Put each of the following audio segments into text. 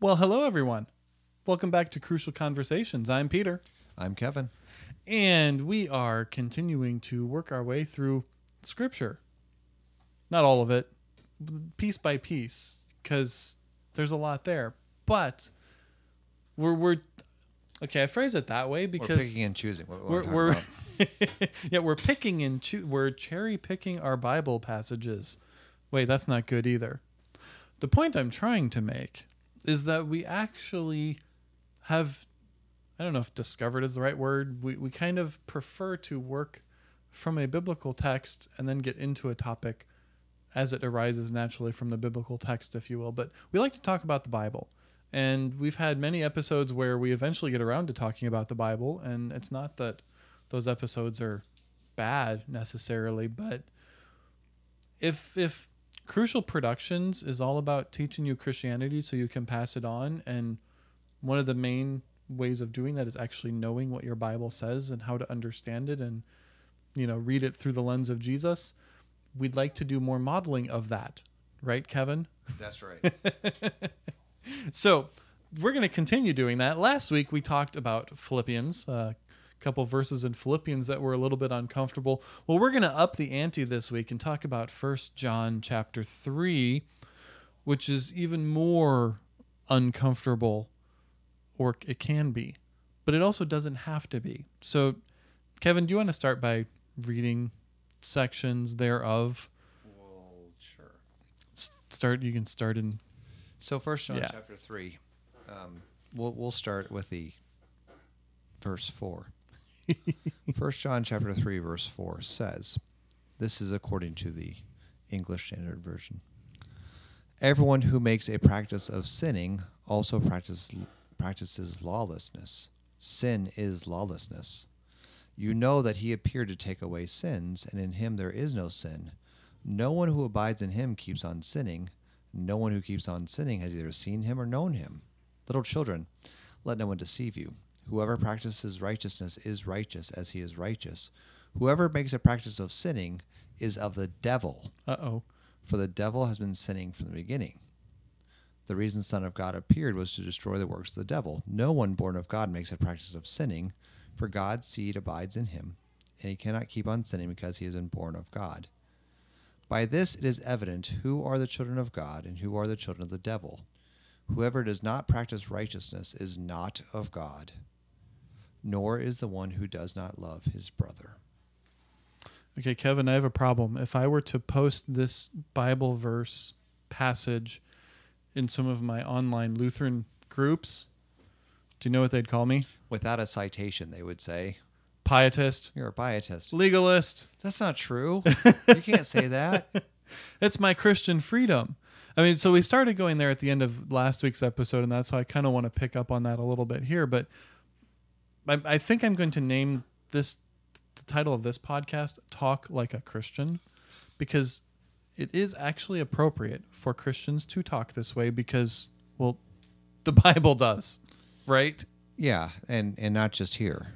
Well, hello, everyone. Welcome back to Crucial Conversations. I'm Peter, I'm Kevin. and we are continuing to work our way through Scripture. Not all of it, piece by piece, because there's a lot there. But we're we're okay. I phrase it that way because we're picking and choosing what we we're, to we're yeah we're picking and we're cherry picking our bible passages wait that's not good either the point i'm trying to make is that we actually have i don't know if discovered is the right word we, we kind of prefer to work from a biblical text and then get into a topic as it arises naturally from the biblical text if you will. But we like to talk about the bible. And we've had many episodes where we eventually get around to talking about the bible and it's not that those episodes are bad necessarily, but if if Crucial Productions is all about teaching you Christianity so you can pass it on and one of the main ways of doing that is actually knowing what your Bible says and how to understand it and you know read it through the lens of Jesus, we'd like to do more modeling of that. Right, Kevin? That's right. So we're going to continue doing that. Last week we talked about Philippians, a couple verses in Philippians that were a little bit uncomfortable. Well, we're going to up the ante this week and talk about First John chapter 3, which is even more uncomfortable or it can be. But it also doesn't have to be. So Kevin, do you want to start by reading sections thereof? well, sure. S- Start you can start in So First John Yeah. chapter three. Um, we'll we'll start with the verse four. First John chapter three verse four says, "This is according to the English Standard Version. Everyone who makes a practice of sinning also practice, practices lawlessness. Sin is lawlessness. You know that he appeared to take away sins, and in him there is no sin. No one who abides in him keeps on sinning. No one who keeps on sinning has either seen him or known him. Little children, let no one deceive you. Whoever practices righteousness is righteous as he is righteous. Whoever makes a practice of sinning is of the devil, uh-oh. for the devil has been sinning from the beginning. The reason the Son of God appeared was to destroy the works of the devil. No one born of God makes a practice of sinning, for God's seed abides in him, and he cannot keep on sinning because he has been born of God. By this it is evident who are the children of God and who are the children of the devil. Whoever does not practice righteousness is not of God, nor is the one who does not love his brother. Okay, Kevin, I have a problem. If I were to post this Bible verse passage in some of my online Lutheran groups, do you know what they'd call me? Without a citation, they would say, Pietist, You're a pietist. legalist. That's not true. you can't say that. It's my Christian freedom. I mean, so we started going there at the end of last week's episode, and that's how I kind of want to pick up on that a little bit here. But I, I think I'm going to name this the title of this podcast "Talk Like a Christian," because it is actually appropriate for Christians to talk this way because, well, the Bible does, right? Yeah, and and not just here.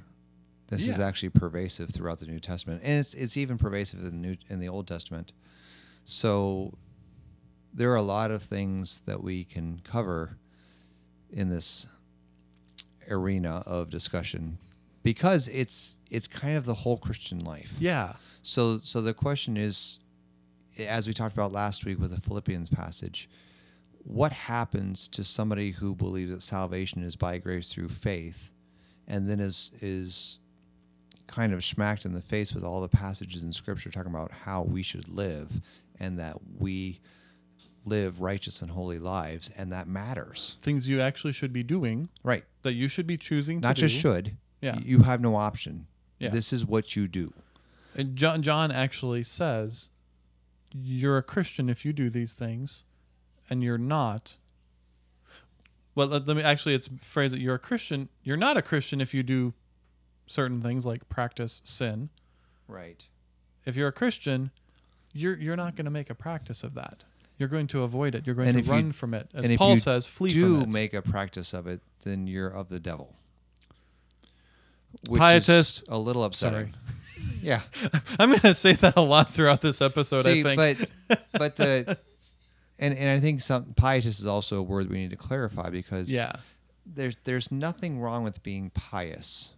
This is actually pervasive throughout the New Testament, and it's it's even pervasive in the New in the Old Testament. So there are a lot of things that we can cover in this arena of discussion because it's it's kind of the whole Christian life. Yeah, So so the question is as we talked about last week with the Philippians passage, what happens to somebody who believes that salvation is by grace through faith and then is is kind of smacked in the face with all the passages in scripture talking about how we should live and that we live righteous and holy lives and that matters. things you actually should be doing Right. that you should be choosing Not just do. should. Yeah. You have no option. Yeah. This is what you do. And John John actually says you're a Christian if you do these things and you're not well let, let me actually it's phrase it you're a Christian you're not a Christian if you do certain things like practice sin Right. if you're a Christian you're you're not going to make a practice of that you're going to avoid it you're going And to if you- run from it as Paul says flee do from it do make a practice of it, then you're of the devil. Which Pietist. is a little upsetting. Yeah. I'm going to say that a lot throughout this episode See, I think but but the and and I think some pietist is also a word we need to clarify because Yeah. there's there's nothing wrong with being pious.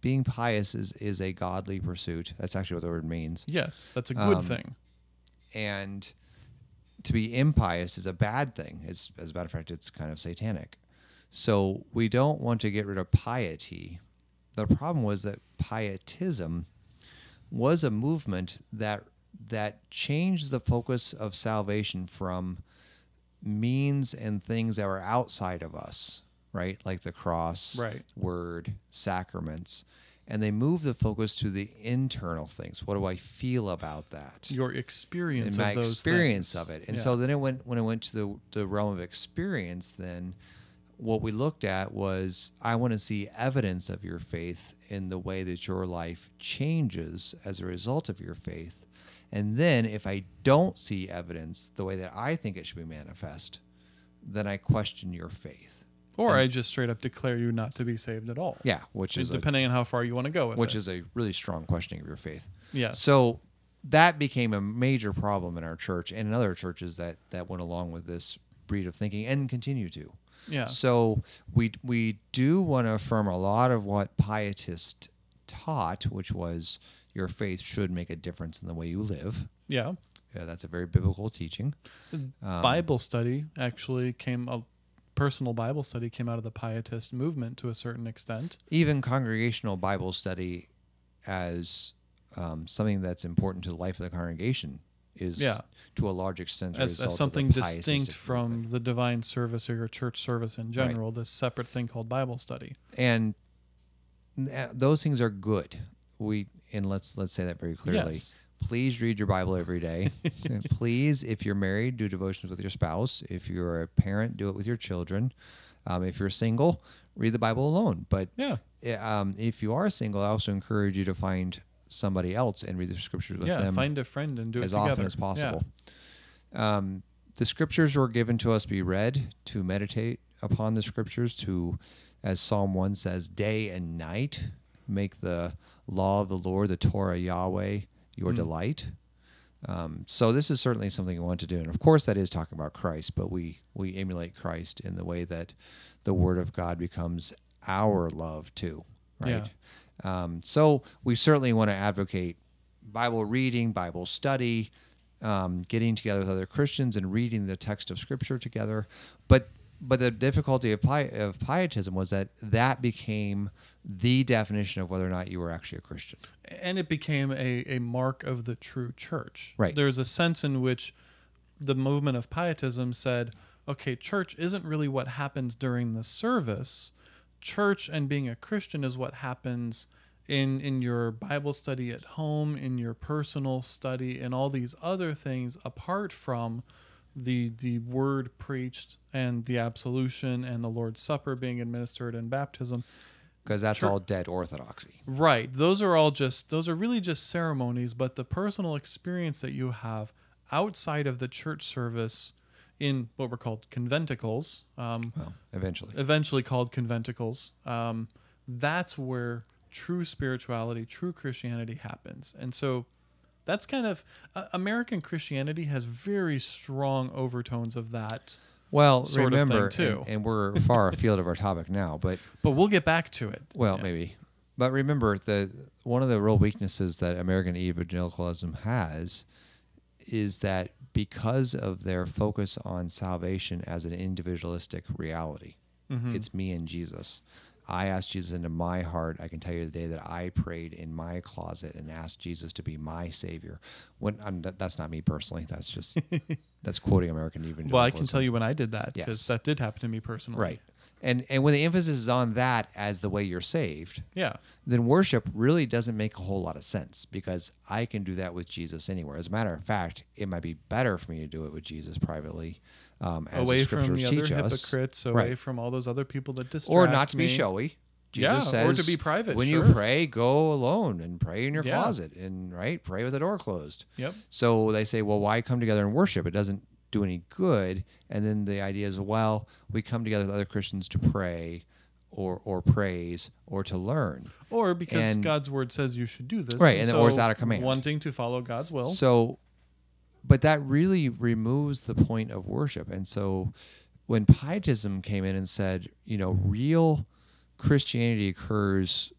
Being pious is is a godly pursuit. That's actually what the word means. Yes, that's a good Um, thing. And to be impious is a bad thing. It's as a matter of fact, it's kind of satanic. So we don't want to get rid of piety. The problem was that pietism was a movement that that changed the focus of salvation from means and things that were outside of us, right? Like the cross, Right. word, sacraments. And they move the focus to the internal things. What do I feel about that? Your experience and my of those experience things. of it. And Yeah. so then it went when it went to the the realm of experience. Then what we looked at was I want to see evidence of your faith in the way that your life changes as a result of your faith. And then if I don't see evidence the way that I think it should be manifest, then I question your faith. Or I just straight up declare you not to be saved at all. Yeah, which is a, depending on how far you want to go with which it. is a really strong questioning of your faith. Yeah. So that became a major problem in our church and in other churches that that went along with this breed of thinking and continue to. yeah. So we we do want to affirm a lot of what pietists taught, which was your faith should make a difference in the way you live. yeah. Yeah, that's a very biblical teaching. Um, Bible study actually came a personal Bible study came out of the pietist movement to a certain extent. Even congregational Bible study, as um, something that's important to the life of the congregation, is Yeah. to a large extent a As, as something distinct from movement. the divine service or your church service in general, this separate thing called Bible study. and th- those things are good. We and let's let's say that very clearly. Yes. Please read your Bible every day. Please, if you're married, do devotions with your spouse. If you're a parent, do it with your children. Um, if you're single, read the Bible alone. But Yeah. uh, um, if you are single, I also encourage you to find somebody else and read the scriptures with yeah. them Find a friend and do as it together. often as Yeah. possible. Um, the scriptures were given to us to be read, to meditate upon the scriptures, to, as Psalm 1 says, day and night make the law of the Lord, the Torah Yahweh, your Mm. delight. Um, so this is certainly something we want to do, and of course that is talking about Christ. But we we emulate Christ in the way that the Word of God becomes our love too, right? Um, so we certainly want to advocate Bible reading, Bible study, um, getting together with other Christians and reading the text of Scripture together. But but the difficulty of, pi- of pietism was that that became the definition of whether or not you were actually a Christian. and it became a, a mark of the true church. Right. There's a sense in which the movement of pietism said, okay, church isn't really what happens during the service. Church and being a Christian is what happens in in your Bible study at home, in your personal study, and all these other things apart from the the word preached and the absolution and the Lord's Supper being administered and baptism. Because that's Sure. all dead orthodoxy. Right. Those are all just those are really just ceremonies, but the personal experience that you have outside of the church service in what were called conventicles, um, Well, eventually. eventually called conventicles, um, that's where true spirituality, true Christianity happens. And so that's kind of uh, American Christianity has very strong overtones of that. Well, sort of thing, remember, too. And, and we're far afield of our topic now, but But we'll get back to it. Well, Yeah. maybe. But remember the one of the real weaknesses that American evangelicalism has is that because of their focus on salvation as an individualistic reality. Mhm. It's me and Jesus. I asked Jesus into my heart. I can tell you the day that I prayed in my closet and asked Jesus to be my savior. When I'm, that, that's not me personally. That's just that's quoting American evangelicalism. Well, I can tell you when I did that because Yes. that did happen to me personally. right. And and when the emphasis is on that as the way you're saved, Yeah. then worship really doesn't make a whole lot of sense because I can do that with Jesus anywhere. As a matter of fact, it might be better for me to do it with Jesus privately, um, as away the from scriptures the other us, hypocrites, away Right. from all those other people that distract or not to be me. showy. Yeah, Jesus or to be private, When sure. you pray, go alone and pray in your Yeah. closet and right pray with the door closed. Yep. So they say, well, why come together and worship? It doesn't do any good. And then the idea is, well, we come together with other Christians to pray or or praise or to learn. Or because And- God's word says you should do this. Right, and so or it's out of command. Wanting to follow God's will. So, but that really removes the point of worship. And so when pietism came in and said, you know, real Christianity occurs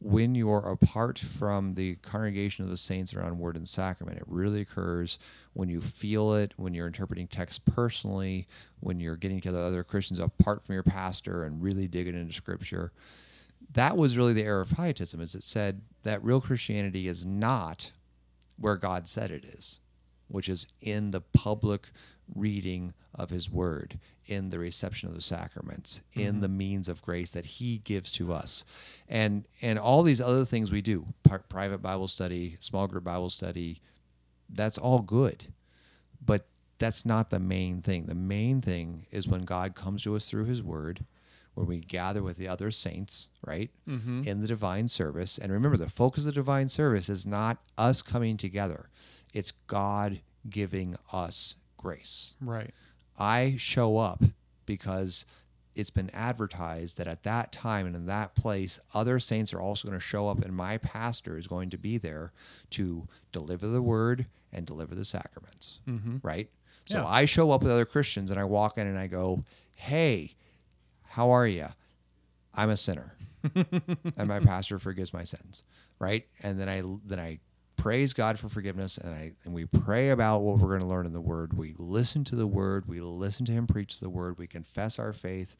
when you're apart from the congregation of the saints around word and sacrament. It really occurs when you feel it, when you're interpreting text personally, when you're getting together other Christians apart from your pastor and really digging into scripture. That was really the era of pietism, is it said that real Christianity is not where God said it is, which is in the public reading of his word, in the reception of the sacraments, mm-hmm. in the means of grace that he gives to us. And and all these other things we do, private Bible study, small group Bible study, that's all good. But that's not the main thing. The main thing is when God comes to us through his word, when we gather with the other saints, right, mm-hmm. in the divine service. And remember, the focus of the divine service is not us coming together, it's God giving us grace. Right. I show up because it's been advertised that at that time and in that place, other saints are also going to show up, and my pastor is going to be there to deliver the word and deliver the sacraments. Mm-hmm. Right? So yeah. I show up with other Christians and I walk in and I go, Hey, how are you? I'm a sinner. and my pastor forgives my sins. Right? And then I then I praise God for forgiveness and I and we pray about what we're going to learn in the word. We listen to the word, we listen to him preach the word, we confess our faith,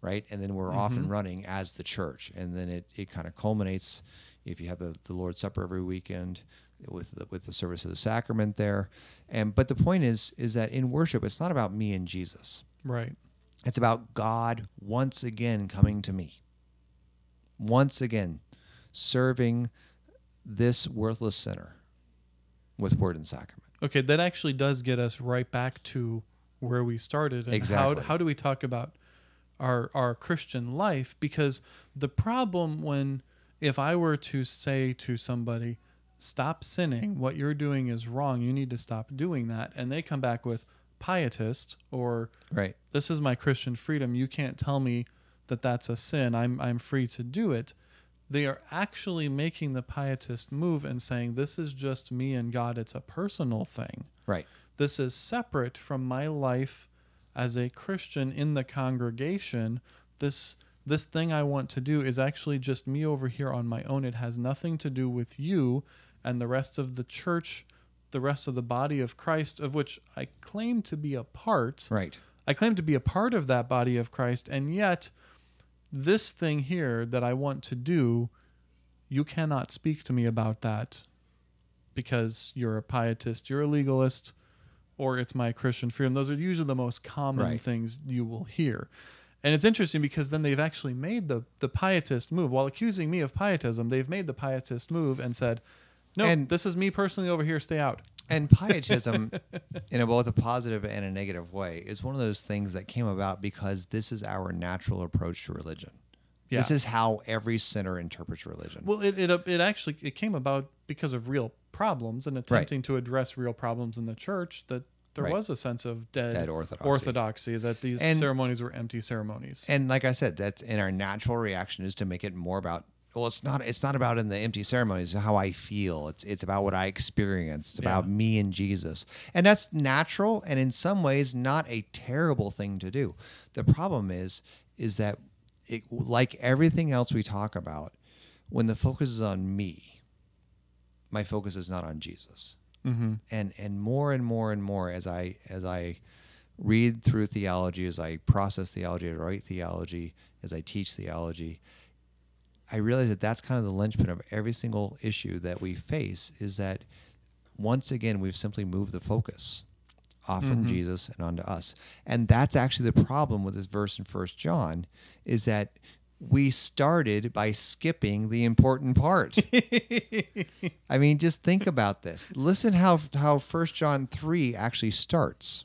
right? And then we're mm-hmm. off and mm-hmm. running as the church. And then it, it kind of culminates if you have the, the Lord's Supper every weekend with the, with the service of the sacrament there. And but the point is is that in worship it's not about me and Jesus. Right. It's about God once again coming to me. Once again serving this worthless sinner with word and sacrament. Okay, that actually does get us right back to where we started. And exactly. How, how do we talk about our our Christian life? Because the problem when if I were to say to somebody, stop sinning, what you're doing is wrong, you need to stop doing that, and they come back with pietist or right. this is my Christian freedom, you can't tell me that that's a sin. I'm I'm free to do it they are actually making the pietist move and saying, This is just me and God. It's a personal thing. Right. This is separate from my life as a Christian in the congregation. This this thing I want to do is actually just me over here on my own. It has nothing to do with you and the rest of the church, the rest of the body of Christ, of which I claim to be a part. Right. I claim to be a part of that body of Christ, and yet this thing here that I want to do, you cannot speak to me about that because you're a pietist, you're a legalist, or it's my Christian freedom. Those are usually the most common right. things you will hear. And it's interesting because then they've actually made the, the pietist move. While accusing me of pietism, they've made the pietist move and said, no, and this is me personally over here, stay out. And pietism, in a both a positive and a negative way, is one of those things that came about because this is our natural approach to religion. Yeah. This is how every sinner interprets religion. Well, it, it it actually it came about because of real problems and attempting right. to address real problems in the church that there right. was a sense of dead, dead orthodoxy. orthodoxy. that these and, ceremonies were empty ceremonies. And like I said, that's in our natural reaction is to make it more about well it's not it's not about in the empty ceremony ceremonies how i feel it's it's about what i experience it's about yeah. me and jesus and that's natural and in some ways not a terrible thing to do the problem is is that it, like everything else we talk about when the focus is on me my focus is not on jesus mm-hmm. and and more and more and more as i as i read through theology as i process theology as i write theology as i teach theology I realize that that's kind of the linchpin of every single issue that we face is that once again we've simply moved the focus off mm-hmm. from Jesus and onto us. And that's actually the problem with this verse in First John is that we started by skipping the important part. I mean, just think about this. Listen how how First John 3 actually starts.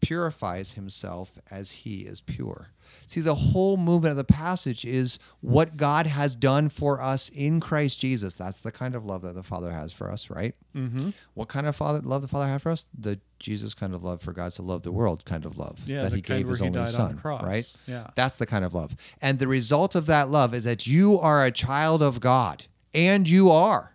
purifies himself as he is pure. See, the whole movement of the passage is what God has done for us in Christ Jesus. That's the kind of love that the Father has for us, right? Mm-hmm. What kind of father love the Father had for us? The Jesus kind of love for God to love the world kind of love Yeah, that He gave His only on Son, cross. right? Yeah. That's the kind of love, and the result of that love is that you are a child of God, and you are.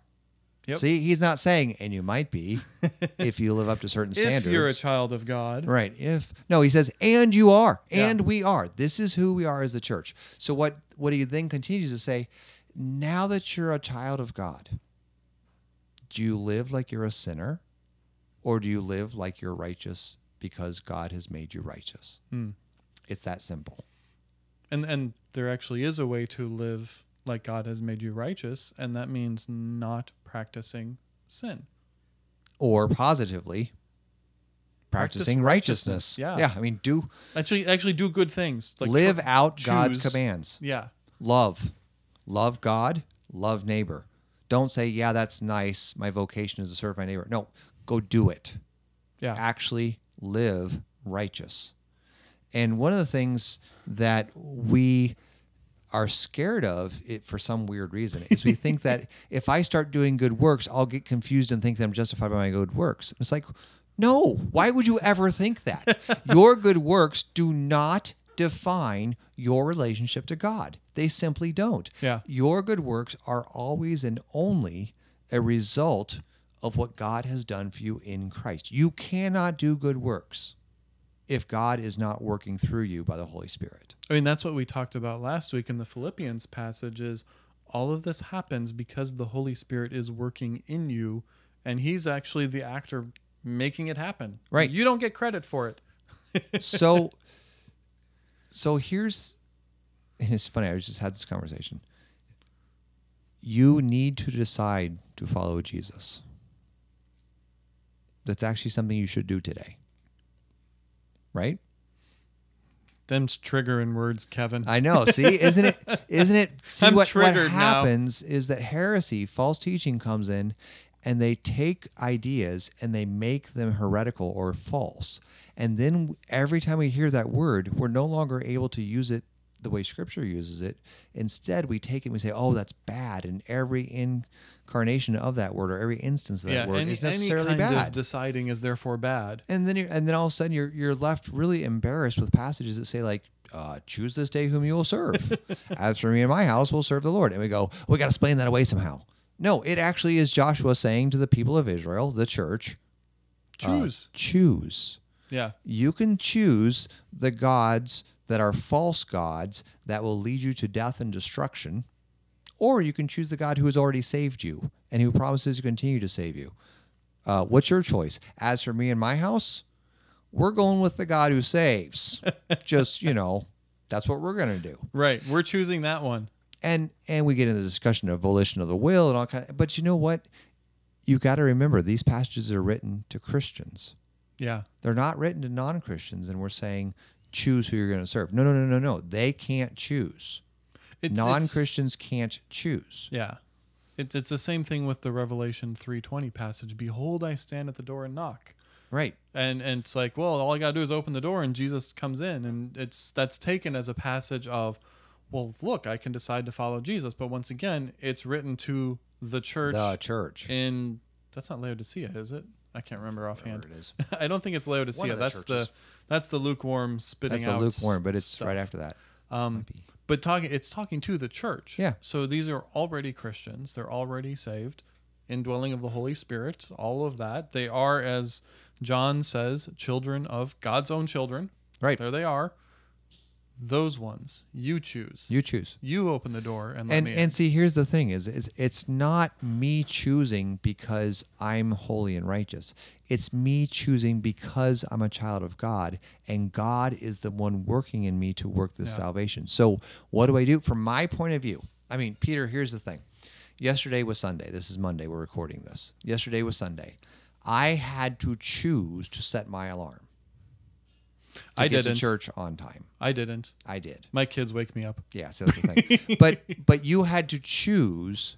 Yep. See, He's not saying, and you might be, if you live up to certain standards. If you're a child of God, Right. If no, he says, and you are, Yeah. and we are. This is who we are as the church. So what what he then continues to say, now that you're a child of God, do you live like you're a sinner, or do you live like you're righteous because God has made you righteous? Hmm. It's that simple. and and there actually is a way to live like God has made you righteous, and that means not practicing sin. Or positively, practicing righteousness. Yeah. Yeah. I mean, do Actually, actually do good things. Like live tr- out God's commands. Yeah, love love god love neighbor don't say yeah that's nice my vocation is to serve my neighbor no go do it yeah, actually live righteous and one of the things that we are scared of it for some weird reason is we think that if i start doing good works i'll get confused and think that i'm justified by my good works. It's like no why would you ever think that? Your good works do not define your relationship to god. They simply don't. Yeah. your good works are always and only a result of what god has done for you in christ. You cannot do good works if god is not working through you by the holy spirit I mean that's what we talked about last week in the Philippians passage. Is all of this happens because the Holy Spirit is working in you, and He's actually the actor making it happen. Right. You don't get credit for it. so so here's and it's funny i just had this conversation you need to decide to follow jesus that's actually something you should do today right Them's triggering words, Kevin. i know see isn't it isn't it see I'm what, what triggered now. happens is that heresy false teaching comes in and they take ideas and they make them heretical or false and then every time we hear that word we're no longer able to use it the way scripture uses it instead we take it and we say oh that's bad and every incarnation of that word or every instance of that yeah, word any, is necessarily any kind bad. of deciding is therefore bad. and then you're, and then all of a sudden you're you're left really embarrassed with passages that say like uh, choose this day whom you will serve. As for me and my house we'll serve the lord. And we go we got to explain that away somehow. No it actually is joshua saying to the people of israel the church uh, Choose. choose. Yeah, you can choose the gods that are false gods that will lead you to death and destruction or you can choose the god who has already saved you and who promises to continue to save you uh, what's your choice as for me and my house we're going with the god who saves just you know that's what we're going to do right. We're choosing that one. and and we get into the discussion of volition of the will and all kind of but you know what you got to remember these passages are written to christians Yeah, they're not written to non-Christians, and we're saying choose who you're going to serve. No, no, no, no, no. They can't choose. It's it's- Non-Christians can't choose. Yeah. It's it's the same thing with the Revelation 3:20 passage. Behold, I stand at the door and knock. Right. And and it's like, well, all I got to do is open the door and Jesus comes in and it's that's taken as a passage of well, look, I can decide to follow Jesus, but once again, it's written to the church The church. in that's not Laodicea, is it? I can't remember offhand. It is. I don't think it's Laodicea. the That's churches. the that's the lukewarm spitting out. That's out lukewarm, but it's stuff. right after that. Um. But talking, it's talking to the church. Yeah. So these are already Christians. They're already saved, indwelling of the Holy Spirit. All of that. They are, as John says, children of God's own children. Right. There they are. Those ones you choose. You choose. You open the door and let And me and see, here's the thing: is is it's not me choosing because I'm holy and righteous. It's me choosing because I'm a child of God, and God is the one working in me to work this Yeah. salvation. So, what do I do from my point of view? I mean, Peter, here's the thing. Yesterday was Sunday. This is Monday. We're recording this. Yesterday was Sunday. I had to choose to set my alarm. I get didn't. to church on time. I didn't. I did. My kids wake me up. Yeah, so that's the thing. but but you had to choose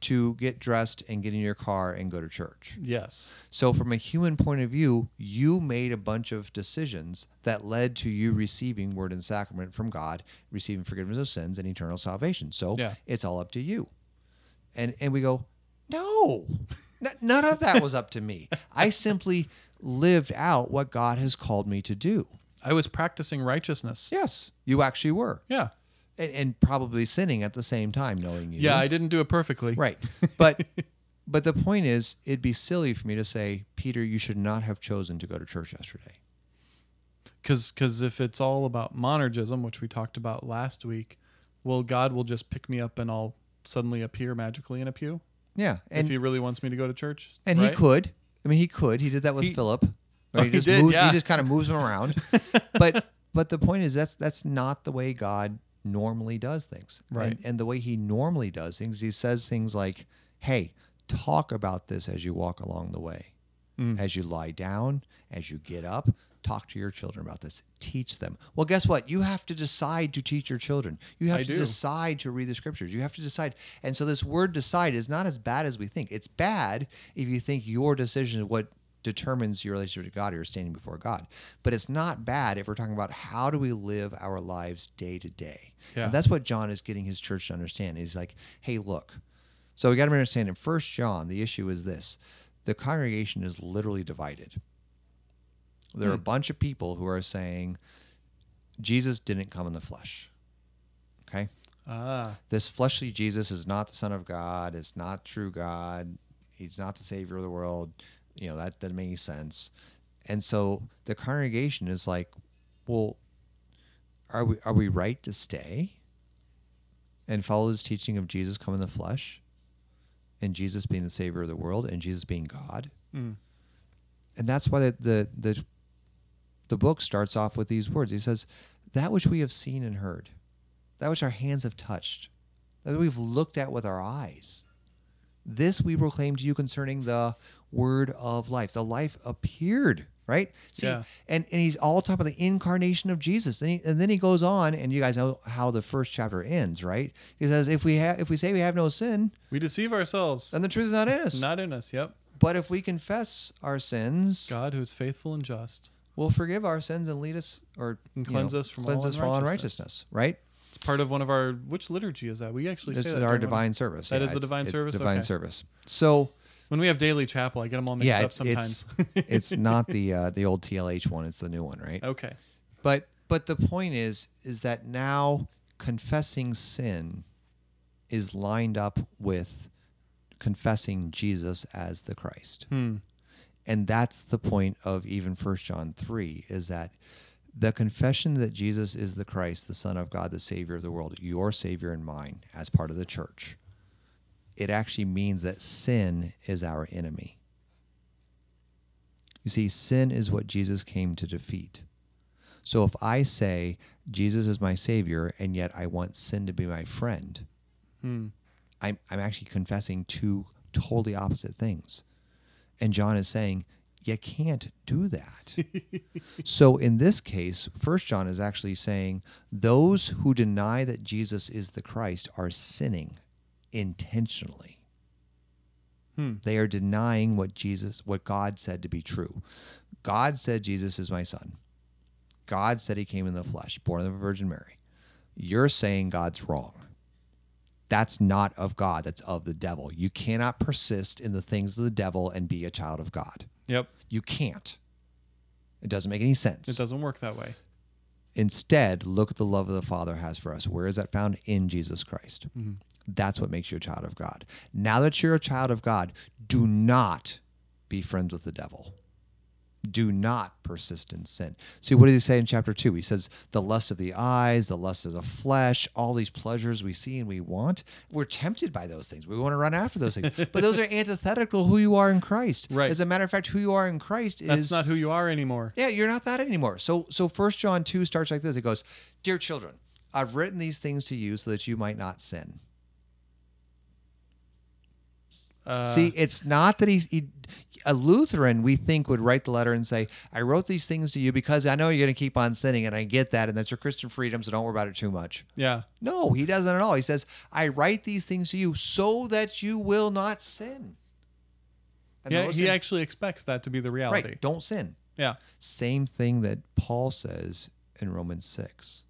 to get dressed and get in your car and go to church. Yes. So, from a human point of view, you made a bunch of decisions that led to you receiving word and sacrament from God, receiving forgiveness of sins and eternal salvation. So, Yeah. it's all up to you. And and we go, no, N- none of that was up to me. I simply lived out what God has called me to do. I was practicing righteousness. Yes, you actually were, Yeah. and, and probably sinning at the same time, knowing you. Yeah, I didn't do it perfectly. Right. But but the point is it'd be silly for me to say, Peter, you should not have chosen to go to church yesterday. Because if it's all about monergism, which we talked about last week, well, God will just pick me up and I'll suddenly appear magically in a pew Yeah. if he really wants me to go to church. and right? he could. I mean he could. He did that with He- Philip. Oh, Right? he just did, moves, yeah. he just kind of moves them around. but but the point is that's that's not the way God normally does things. Right. And, and the way he normally does things, he says things like, Hey, talk about this as you walk along the way. Mm. as you lie down, as you get up, talk to your children about this. Teach them. Well, guess what? You have to decide to teach your children. You have I to do. decide to read the scriptures. You have to decide. And so this word decide is not as bad as we think. It's bad if you think your decision is what determines your relationship to God or you're standing before God. But it's not bad if we're talking about how do we live our lives day to day. Yeah. And that's what John is getting his church to understand. He's like, hey, look. So we got to understand in First John, the issue is this: the congregation is literally divided. There are a bunch of people who are saying Jesus didn't come in the flesh. Okay, Ah, this fleshly Jesus is not the Son of God. It's not true God. He's not the Savior of the world. You know that doesn't make any sense. And so the congregation is like, well, are we are we right to stay and follow this teaching of Jesus come in the flesh, and Jesus being the Savior of the world, and Jesus being God? Mm. And that's why the, the the the book starts off with these words. He says, "That which we have seen and heard." that which our hands have touched, that we've looked at with our eyes. This we proclaim to you concerning the word of life. The life appeared, right? See, Yeah. and, and he's all talking about the incarnation of Jesus. Then he, and then he goes on, and you guys know how the first chapter ends, right? He says, if we have if we say we have no sin, we deceive ourselves. and the truth is not in us. Not in us. Yep. but if we confess our sins, God, who is faithful and just. will forgive our sins and lead us or And cleanse know, us from cleanse all us from unrighteousness. right? It's part of one of our. Which liturgy is that? We actually It's say that our divine service. That yeah, is the divine it's service? Divine Okay. service. So When we have daily chapel, I get them all mixed yeah, up sometimes. it's it's not the uh, the old TLH one. It's the new one, right? okay. But but the point is is that now confessing sin is lined up with confessing Jesus as the Christ. Hmm. And that's the point of even First John 3 is that the confession that Jesus is the Christ, the Son of God, the Savior of the world, your Savior and mine, as part of the church, it actually means that sin is our enemy. You see, sin is what Jesus came to defeat. So if I say Jesus is my Savior and yet I want sin to be my friend, Hmm. I'm, I'm actually confessing two totally opposite things. And John is saying, you can't do that. so in this case, First John is actually saying those who deny that Jesus is the Christ are sinning intentionally. Hmm. They are denying what Jesus, what God said to be true. God said Jesus is my son. God said he came in the flesh, born of a Virgin Mary. You're saying God's wrong. That's not of God, that's of the devil. You cannot persist in the things of the devil and be a child of God. Yep. You can't. It doesn't make any sense. It doesn't work that way. Instead, look at the love of the Father has for us. Where is that found? In Jesus Christ. Mhm. That's what makes you a child of God. Now that you're a child of God, do not be friends with the devil. Do not persist in sin. See, what does he say in chapter 2? He says, the lust of the eyes, the lust of the flesh, all these pleasures we see and we want. We're tempted by those things. We want to run after those things. but those are antithetical who you are in Christ. Right. As a matter of fact, who you are in Christ That's is not who you are anymore. yeah, you're not that anymore. So so first John 2 starts like this. It goes, "Dear children, I've written these things to you so that you might not sin." Uh, See, it's not that he's he, a Lutheran. We think would write the letter and say, "I wrote these things to you because I know you're going to keep on sinning, and I get that, and that's your Christian freedom. So don't worry about it too much." yeah, No, he doesn't at all. He says, "I write these things to you so that you will not sin." And yeah. He actually expects that to be the reality. right. Don't sin. Yeah. Same thing that Paul says in Romans six.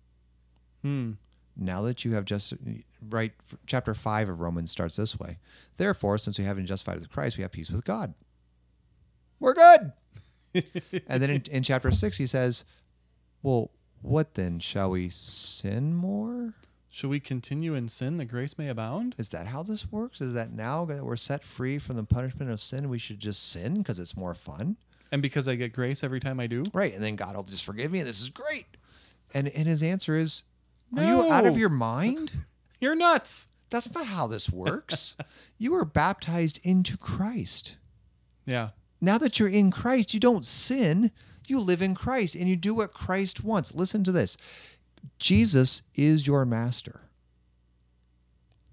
Hmm. Now that you have just right, chapter five of Romans starts this way. Therefore, since we have been justified with Christ, we have peace with God. We're good. and then in, in chapter six, he says, "Well, what then? Shall we sin more? Should we continue in sin that grace may abound? Is that how this works? Is that now that we're set free from the punishment of sin, we should just sin because it's more fun, And because I get grace every time I do? right? And then God will just forgive me, and this is great." And and his answer is, "Are you out of your mind?" You're nuts. That's not how this works. you were baptized into Christ. Yeah. Now that you're in Christ, you don't sin. You live in Christ and you do what Christ wants. Listen to this Jesus is your master.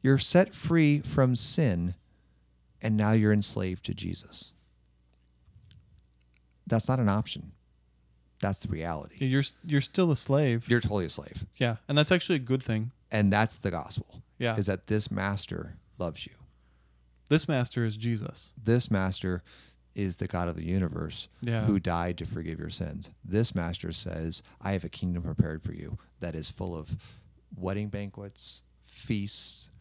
You're set free from sin, and now you're enslaved to Jesus. That's not an option. That's the reality. You're you're still a slave. You're totally a slave. Yeah. And that's actually a good thing. And that's the gospel. Yeah. Is that this master loves you. This master is Jesus. This master is the God of the universe Yeah. who died to forgive your sins. This master says, I have a kingdom prepared for you that is full of wedding banquets, feasts,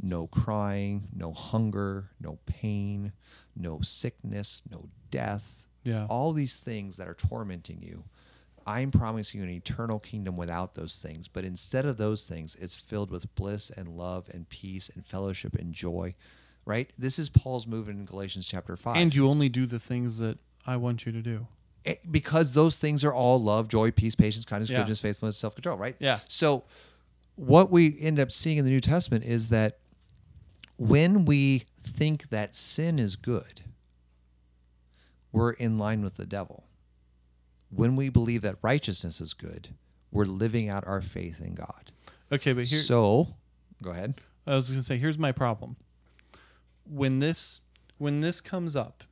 no crying, no hunger, no pain, no sickness, no death. Yeah. All these things that are tormenting you. I'm promising you an eternal kingdom without those things. But instead of those things, it's filled with bliss and love and peace and fellowship and joy. Right? This is Paul's movement in Galatians chapter 5. And you only do the things that I want you to do. Eh, because those things are all love, joy, peace, patience, kindness, Yeah. goodness, faithfulness, self control, right? Yeah. So, what we end up seeing in the New Testament is that when we think that sin is good, we're in line with the devil. When we believe that righteousness is good, we're living out our faith in God. Okay, but here so, go ahead. I was going to say here's my problem. When this when this comes up,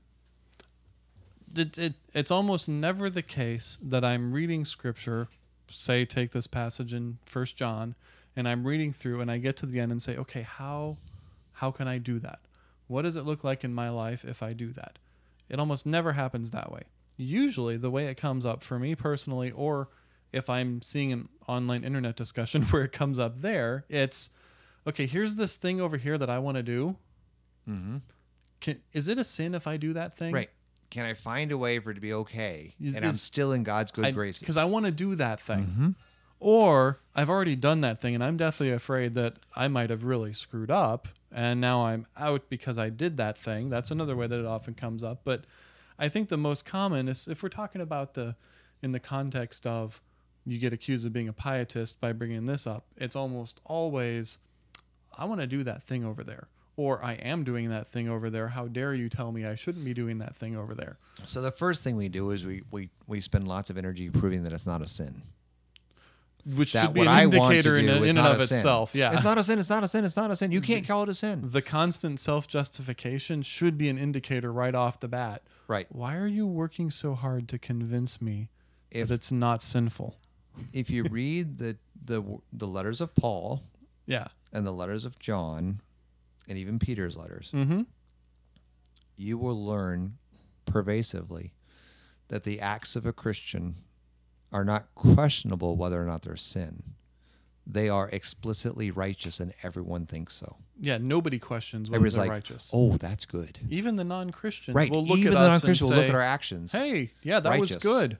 it, it it's almost never the case that I'm reading scripture, say take this passage in First John, and I'm reading through and I get to the end and say, okay, how how can I do that? What does it look like in my life if I do that? It almost never happens that way. Usually, the way it comes up for me personally, or if I'm seeing an online internet discussion where it comes up there, it's okay, here's this thing over here that I want to do. Mm-hmm. Can, is it a sin if I do that thing? Right. Can I find a way for it to be okay? Is- and I'm still in God's good graces. Because I want to do that thing. Mhm. Or I've already done that thing and I'm deathly afraid that I might have really screwed up and now I'm out because I did that thing. That's another way that it often comes up. But I think the most common is if we're talking about the in the context of you get accused of being a pietist by bringing this up, it's almost always I want to do that thing over there. Or I am doing that thing over there. How dare you tell me I shouldn't be doing that thing over there? So the first thing we do is we we we spend lots of energy proving that it's not a sin. Which That should be what an I indicator in, in and of itself. Yeah. It's not a sin. It's not a sin. It's not a sin. You can't call it a sin. the constant self justification should be an indicator right off the bat. Right. Why are you working so hard to convince me If that it's not sinful? if you read the the the letters of Paul Yeah. and the letters of John and even Peter's letters, Mm-hmm. you will learn pervasively that the acts of a Christian are not questionable whether or not they're sin. They are explicitly righteous and everyone thinks so. Yeah. Nobody questions whether Everybody's they're like, righteous. "Oh, that's good." Even the non-Christian, Right. will look Even at the non-Christian will say, look at our actions. "Hey, yeah, that was good."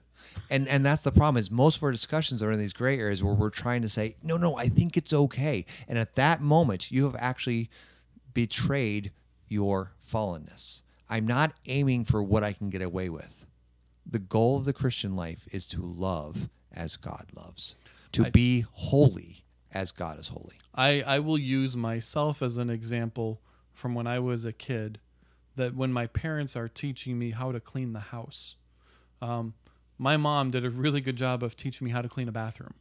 And and that's the problem is most of our discussions are in these gray areas where we're trying to say, no, no, I think it's okay. And at that moment, you have actually betrayed your fallenness. I'm not aiming for what I can get away with. The goal of the Christian life is to love as God loves, to I- be holy as God is holy. I, I will use myself as an example from when I was a kid that when my parents are teaching me how to clean the house, um, my mom did a really good job of teaching me how to clean a bathroom.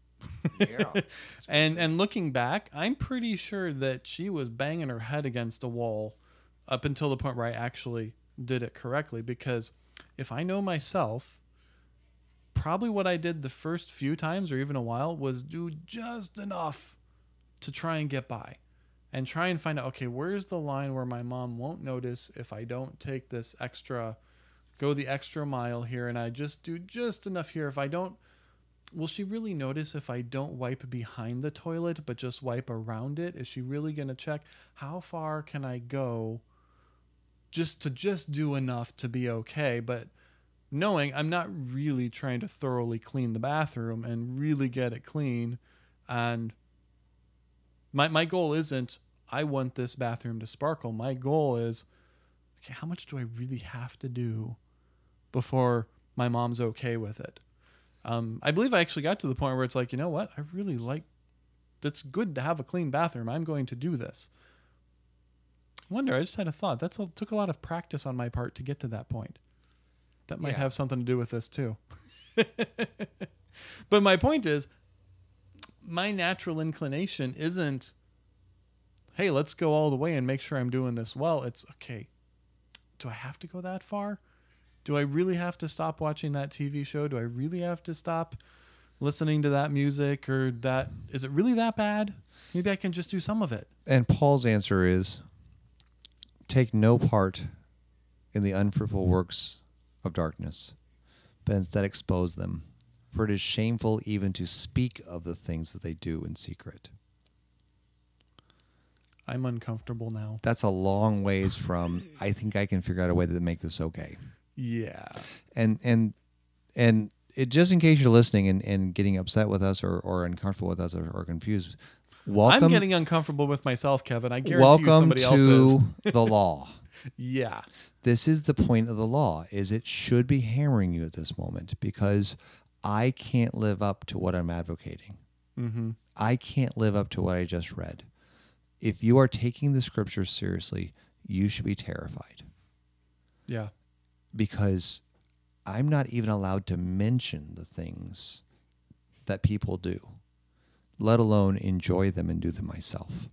Yeah. And and looking back, I'm pretty sure that she was banging her head against a wall up until the point where I actually did it correctly. Because if I know myself, probably what I did the first few times or even a while was do just enough to try and get by and try and find out okay, where's the line where my mom won't notice if I don't take this extra, go the extra mile here and I just do just enough here. If I don't, will she really notice if I don't wipe behind the toilet but just wipe around it? Is she really going to check how far can I go just to just do enough to be okay? But knowing I'm not really trying to thoroughly clean the bathroom and really get it clean and my my goal isn't I want this bathroom to sparkle. My goal is okay, how much do I really have to do before my mom's okay with it? Um, I believe I actually got to the point where it's like, you know what? I really like it's good to have a clean bathroom. I'm going to do this. I wonder, I just had a thought. That's a, took a lot of practice on my part to get to that point. That might Yeah. have something to do with this too. but my point is, my natural inclination isn't, hey, let's go all the way and make sure I'm doing this well. It's okay. Do I have to go that far? Do I really have to stop watching that TV show? Do I really have to stop listening to that music or that? Is it really that bad? Maybe I can just do some of it. And Paul's answer is take no part in the unfruitful works of darkness, but instead expose them. For it is shameful even to speak of the things that they do in secret. I'm uncomfortable now. That's a long ways from I think I can figure out a way to make this okay. Yeah. And and and it just in case you're listening and, and getting upset with us or, or uncomfortable with us or, or confused, welcome I'm getting uncomfortable with myself, Kevin. I guarantee you welcome somebody else is. to the law. Yeah. this is the point of the law is it should be hammering you at this moment because i can't live up to what i'm advocating Mm-hmm. i can't live up to what i just read if you are taking the scriptures seriously you should be terrified Yeah. because i'm not even allowed to mention the things that people do let alone enjoy them and do them myself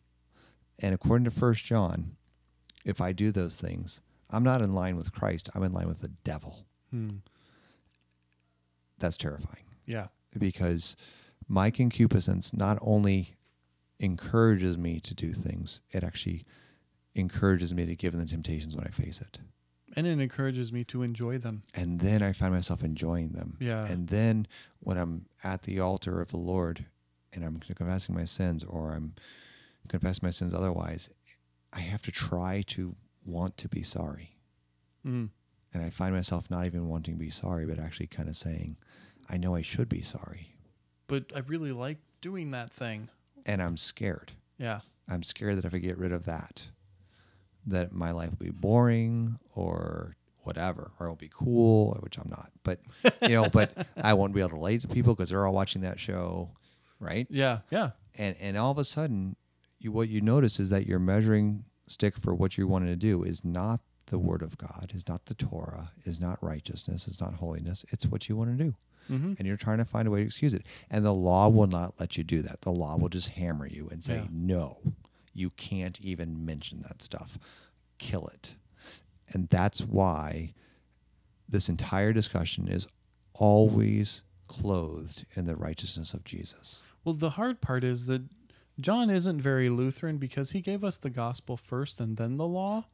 and according to First john if i do those things i'm not in line with christ i'm in line with the devil Hmm. that's terrifying Yeah. because my concupiscence not only encourages me to do things, it actually encourages me to give in the temptations when I face it. And it encourages me to enjoy them. And then I find myself enjoying them. Yeah. And then when I'm at the altar of the Lord and I'm confessing my sins or I'm confessing my sins otherwise, I have to try to want to be sorry. Mm. And I find myself not even wanting to be sorry, but actually kind of saying, I know I should be sorry. But I really like doing that thing. And I'm scared. Yeah. I'm scared that if I get rid of that, that my life will be boring or whatever, or it won't be cool, which I'm not. But you know, but I won't be able to relate to people because they're all watching that show, right? Yeah. Yeah. And and all of a sudden, you what you notice is that your measuring stick for what you wanted to do is not the Word of God, is not the Torah, is not righteousness, is not holiness. It's what you want to do Mm-hmm. and you're trying to find a way to excuse it. And the law will not let you do that. The law will just hammer you and say, Yeah. no, you can't even mention that stuff. Kill it. And that's why this entire discussion is always clothed in the righteousness of Jesus. Well, the hard part is that John isn't very Lutheran because he gave us the gospel first and then the law.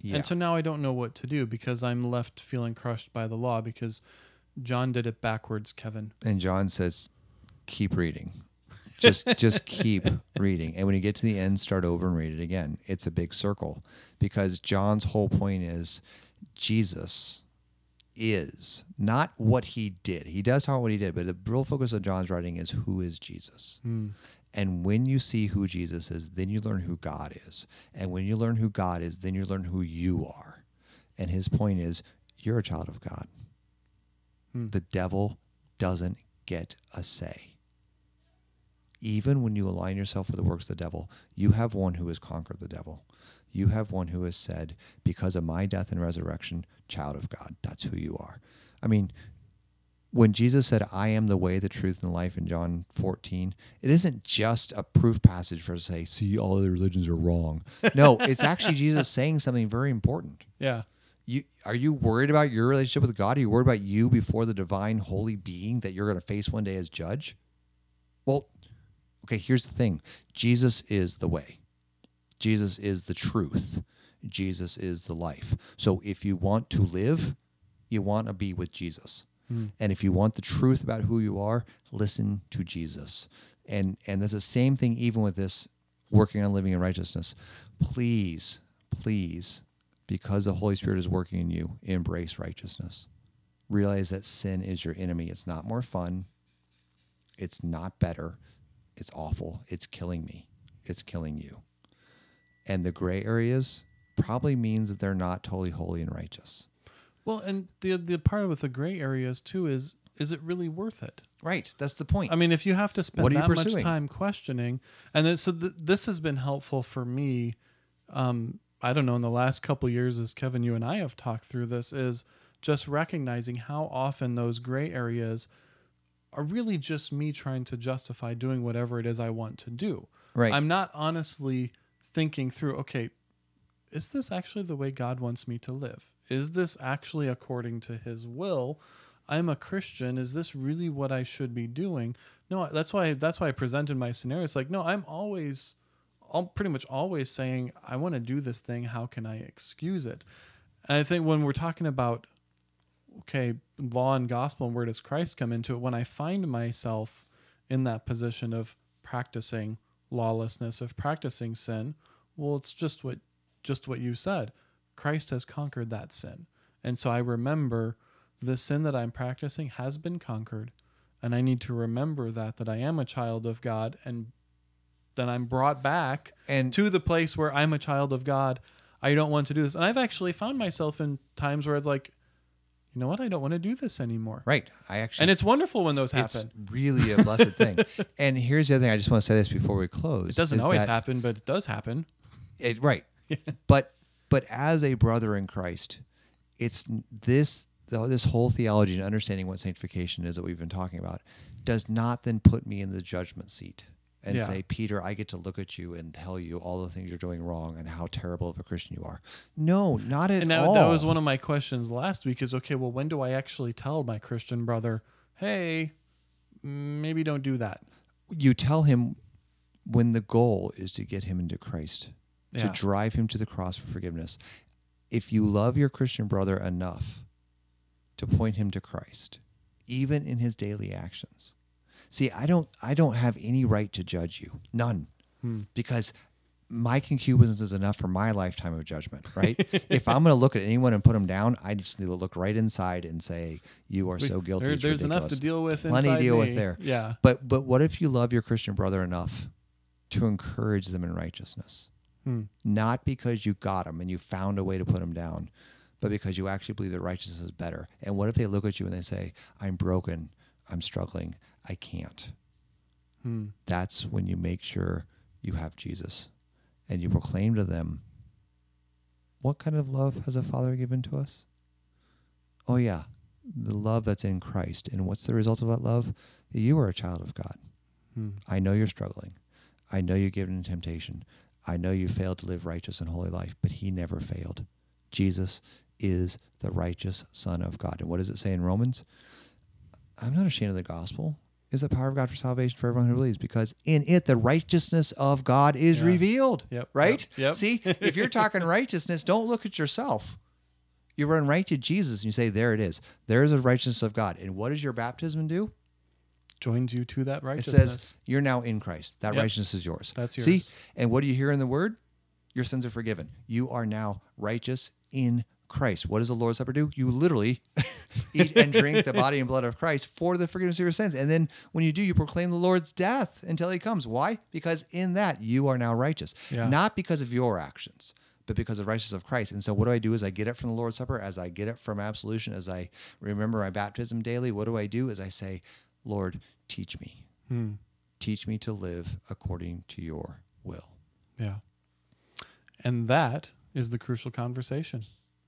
Yeah. And so now I don't know what to do because I'm left feeling crushed by the law because John did it backwards, Kevin. and John says, keep reading. Just just keep reading. And when you get to the end, start over and read it again. It's a big circle because John's whole point is Jesus is not what he did. He does talk about what he did, but the real focus of John's writing is who is Jesus. Hmm. And when you see who Jesus is, then you learn who God is. And when you learn who God is, then you learn who you are. And his point is, you're a child of God. Hmm. The devil doesn't get a say. Even when you align yourself with the works of the devil, you have one who has conquered the devil. You have one who has said, because of my death and resurrection, child of God, that's who you are. I mean, when Jesus said, I am the way, the truth, and the life in John 14, it isn't just a proof passage for us to say, see, all other religions are wrong. No, it's actually Jesus saying something very important. Yeah. You are you worried about your relationship with God? Are you worried about you before the divine holy being that you're going to face one day as judge? Well, okay, here's the thing. Jesus is the way. Jesus is the truth. Jesus is the life. So if you want to live, you want to be with Jesus. Hmm. And if you want the truth about who you are, listen to Jesus. And and that's the same thing even with this working on living in righteousness. Please, please, because the Holy Spirit is working in you, embrace righteousness. Realize that sin is your enemy. It's not more fun. It's not better. It's awful. It's killing me. It's killing you. And the gray areas probably means that they're not totally holy and righteous. Well, and the the part with the gray areas too is is it really worth it? Right. That's the point. I mean, if you have to spend What are you that much time questioning, and this, so th- this has been helpful for me. Um, I don't know in the last couple years, as Kevin, you and I have talked through this, is just recognizing how often those gray areas are really just me trying to justify doing whatever it is I want to do. Right. I'm not honestly thinking through. Okay, is this actually the way God wants me to live? Is this actually according to His will? I'm a Christian. Is this really what I should be doing? No, that's why that's why I presented my scenario. It's like, no, I'm always I'm pretty much always saying, I want to do this thing. How can I excuse it? And I think when we're talking about okay, law and gospel and where does Christ come into it, when I find myself in that position of practicing lawlessness, of practicing sin, well, it's just what just what you said. Christ has conquered that sin. And so I remember the sin that I'm practicing has been conquered. And I need to remember that that I am a child of God and then I'm brought back And- to the place where I'm a child of God. I don't want to do this. And I've actually found myself in times where it's like, you know what? I don't want to do this anymore. right. I actually And it's wonderful when those happen. it's really a blessed thing. And here's the other thing. I just want to say this before we close. It doesn't always happen, but it does happen. It, right. but but as a brother in Christ, it's this this whole theology and understanding what sanctification is that we've been talking about does not then put me in the judgment seat and Yeah. say, Peter, I get to look at you and tell you all the things you're doing wrong and how terrible of a Christian you are. No, not at all And that, all. that was one of my questions last week is okay, well, when do I actually tell my Christian brother, hey, maybe don't do that? you tell him when the goal is to get him into Christ, to drive him to the cross for forgiveness. If you love your Christian brother enough to point him to Christ, even in his daily actions. See, I don't I don't have any right to judge you. None. Because my concupiscence is enough for my lifetime of judgment, right? if I'm going to look at anyone and put them down, I just need to look right inside and say, "You are so guilty." There- there's enough to deal with Plenty to deal me. with there. Yeah. But but what if you love your Christian brother enough to encourage them in righteousness? Hmm. Not because you got them and you found a way to put them down, but because you actually believe that righteousness is better. And what if they look at you and they say, "I'm broken, I'm struggling, I can't." Hmm. That's when you make sure you have Jesus and you proclaim to them, "What kind of love has a father given to us?" Oh yeah, the love that's in Christ. And what's the result of that love? That you are a child of God. Hmm. I know you're struggling. I know you're given temptation. I know you failed to live righteous and holy life, but he never failed. Jesus is the righteous Son of God. And what does it say in Romans? I'm not ashamed of the gospel. Is the power of God for salvation for everyone who believes, because in it the righteousness of God is Yeah. revealed. Yep, Right? yep, yep. See, if you're talking righteousness, don't look at yourself. You run right to Jesus and you say, There it is. There is the righteousness of God. And what does your baptism do? Joins you to that It righteousness. says you're now in Christ. That righteousness is yours. That's yours. See, and what do you hear in the word? Your sins are forgiven. You are now righteous in Christ. What does the Lord's Supper do? You literally eat and drink the body and blood of Christ for the forgiveness of your sins. And then when you do, you proclaim the Lord's death until he comes. Why? Because in that you are now righteous. Yeah. Not because of your actions, but because of righteousness of Christ. And so what do I do is I get it from the Lord's Supper, as I get it from absolution, as I remember my baptism daily, what do I do? Is I say, Lord, teach me. Hmm. Teach me to live according to your will. Yeah. And that is the crucial conversation.